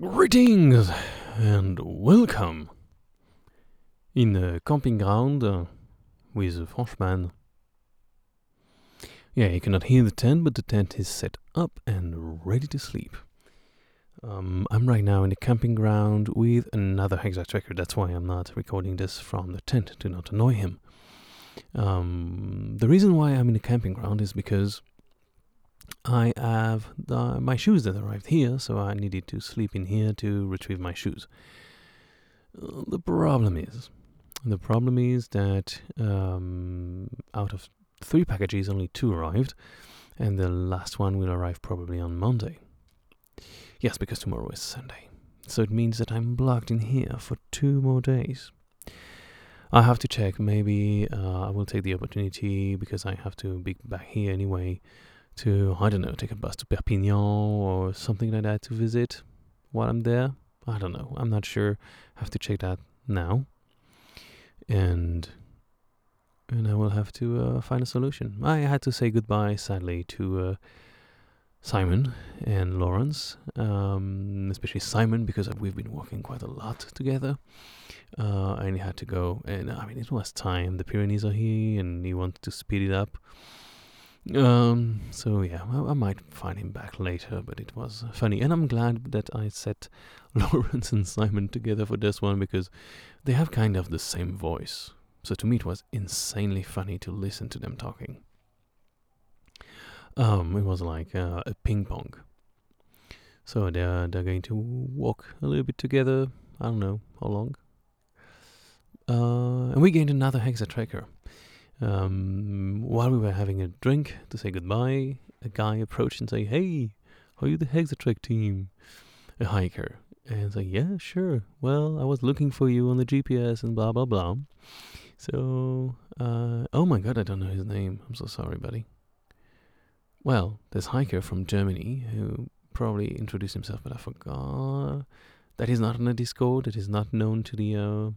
Greetings and welcome in the camping ground uh, with Frenchman. Yeah, you cannot hear the tent, but the tent is set up and ready to sleep. Um, I'm right now in the camping ground with another Hexa tracker. That's why I'm not recording this from the tent to not annoy him. Um, the reason why I'm in the camping ground is because I have the, my shoes that arrived here, so I needed to sleep in here to retrieve my shoes. Uh, the problem is, the problem is that um, out of three packages, only two arrived, and the last one will arrive probably on Monday. Yes, because tomorrow is Sunday. So it means that I'm blocked in here for two more days. I have to check. Maybe uh, I will take the opportunity because I have to be back here anyway to, I don't know, take a bus to Perpignan or something like that to visit while I'm there. I don't know. I'm not sure. I have to check that now. And and I will have to uh, find a solution. I had to say goodbye, sadly, to uh, Simon and Lawrence, um, especially Simon because we've been working quite a lot together. Uh, and he had to go, and I mean, it was time. The Pyrenees are here, and he wanted to speed it up. Um, so yeah, I, I, might find him back later, but it was funny, and I'm glad that I set Lawrence and Simon together for this one because they have kind of the same voice. So to me, it was insanely funny to listen to them talking. Um, it was like uh, a ping pong. So they're they're going to walk a little bit together. I don't know how long. Uh, and we gained another hexa tracker. Um, while we were having a drink to say goodbye, a guy approached and said, "Hey, are you the HexaTrek team?" A hiker, and it's "Yeah, sure. Well, I was looking for you on the GPS and blah blah blah." So, uh, oh my god, I don't know his name. I'm so sorry, buddy. Well, this hiker from Germany who probably introduced himself, but I forgot that he's not on the Discord. That is not known to the uh,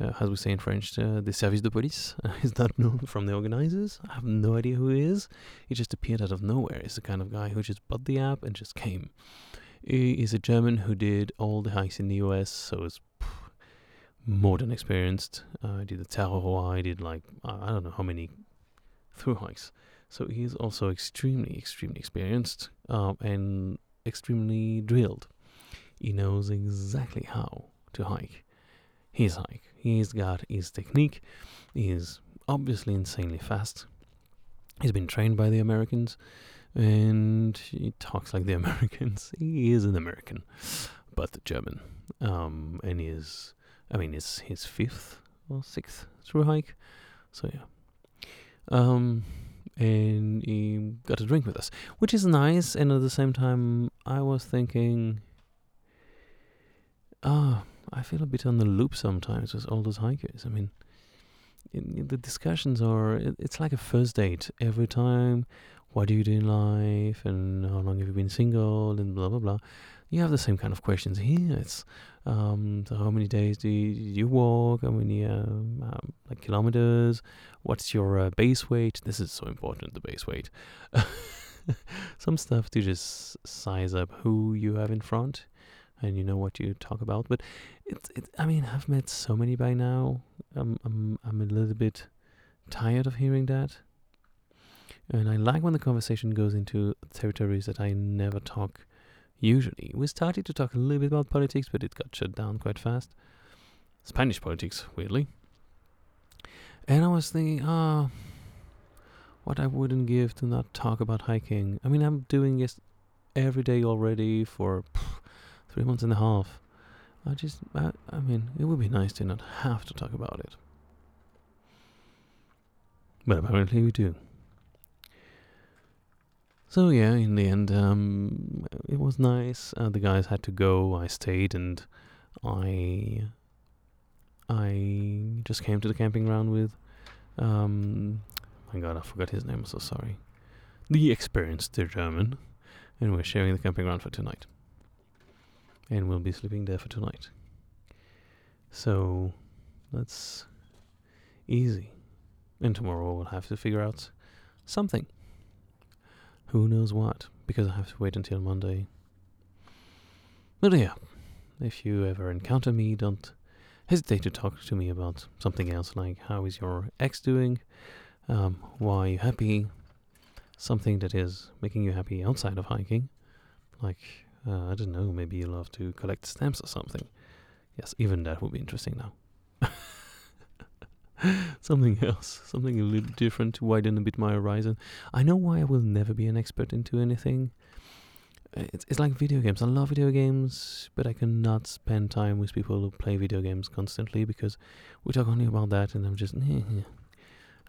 as we say in French, uh, the service de police uh, is not known from the organizers. I have no idea who he is. He just appeared out of nowhere. He's the kind of guy who just bought the app and just came. He is a German who did all the hikes in the US, so is more than experienced. Uh, I did the Terror, I did like, I don't know how many through hikes. So he's also extremely, extremely experienced and extremely drilled. He knows exactly how to hike his hike. He's got his technique. He's obviously insanely fast. He's been trained by the Americans and he talks like the Americans. He is an American, but German. Um, and he is, I mean, it's his fifth or sixth through hike. So, yeah. Um, and he got a drink with us, which is nice. And at the same time, I was thinking, ah, oh, I feel a bit on the loop sometimes with all those hikers. I mean, in, the discussions are it, it's like a first date every time. What do you do in life, and how long have you been single, and blah blah blah. You have the same kind of questions here. It's um, so how many days do you, you walk? How many um, um, like kilometers? What's your uh, base weight? This is so important. The base weight. Some stuff to just size up who you have in front and you know what you talk about. But it's, it, I mean, I've met so many by now. I'm, I'm, I'm a little bit tired of hearing that. And I like when the conversation goes into territories that I never talk usually. We started to talk a little bit about politics, but it got shut down quite fast. Spanish politics, weirdly. And I was thinking, ah, oh, what I wouldn't give to not talk about hiking. I mean, I'm doing this every day already for three months and a half. I just, I, I mean, it would be nice to not have to talk about it. But apparently we do. So yeah, in the end, um, it was nice. Uh, the guys had to go. I stayed, and I, I just came to the camping ground with, um, my God, I forgot his name. I'm so sorry. The experienced German, and we're sharing the camping ground for tonight and we'll be sleeping there for tonight. So that's easy. And tomorrow we'll have to figure out something. Who knows what? Because I have to wait until Monday. But yeah, if you ever encounter me, don't hesitate to talk to me about something else, like how is your ex doing? Um, why are you happy? Something that is making you happy outside of hiking. Like, uh, I don't know, maybe you love to collect stamps or something. Yes, even that would be interesting now. something else, something a little different to widen a bit my horizon. I know why I will never be an expert into anything. It's, it's like video games. I love video games, but I cannot spend time with people who play video games constantly because we talk only about that, and I'm just.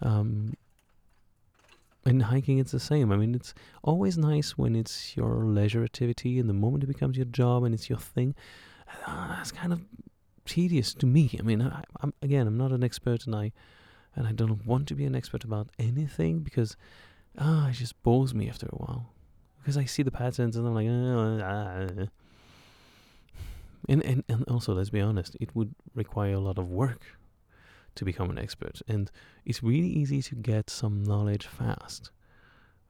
Um, and hiking, it's the same. I mean, it's always nice when it's your leisure activity, and the moment it becomes your job and it's your thing, uh, kind of tedious to me. I mean, I, am again, I'm not an expert, and I and I don't want to be an expert about anything because ah, it just bores me after a while. Because I see the patterns and I'm like, ah. and and and also, let's be honest, it would require a lot of work to become an expert, and it's really easy to get some knowledge fast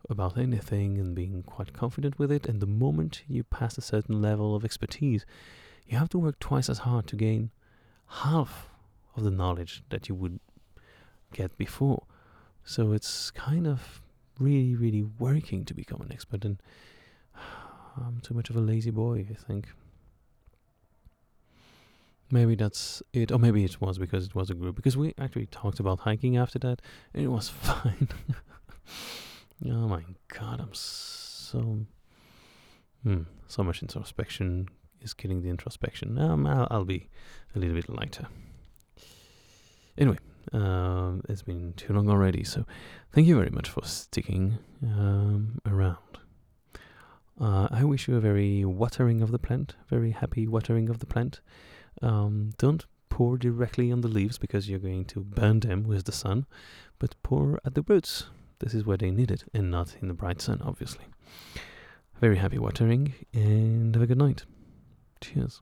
about anything and being quite confident with it. And the moment you pass a certain level of expertise, you have to work twice as hard to gain half of the knowledge that you would get before. So it's kind of really, really working to become an expert, and I'm too much of a lazy boy, I think. Maybe that's it, or maybe it was because it was a group. Because we actually talked about hiking after that, and it was fine. oh my god, I'm so. Hmm, so much introspection is killing the introspection. Um, I'll, I'll be a little bit lighter. Anyway, um, it's been too long already, so thank you very much for sticking um, around. Uh, I wish you a very watering of the plant, very happy watering of the plant. Um, don't pour directly on the leaves because you're going to burn them with the sun, but pour at the roots. This is where they need it, and not in the bright sun, obviously. Very happy watering, and have a good night. Cheers.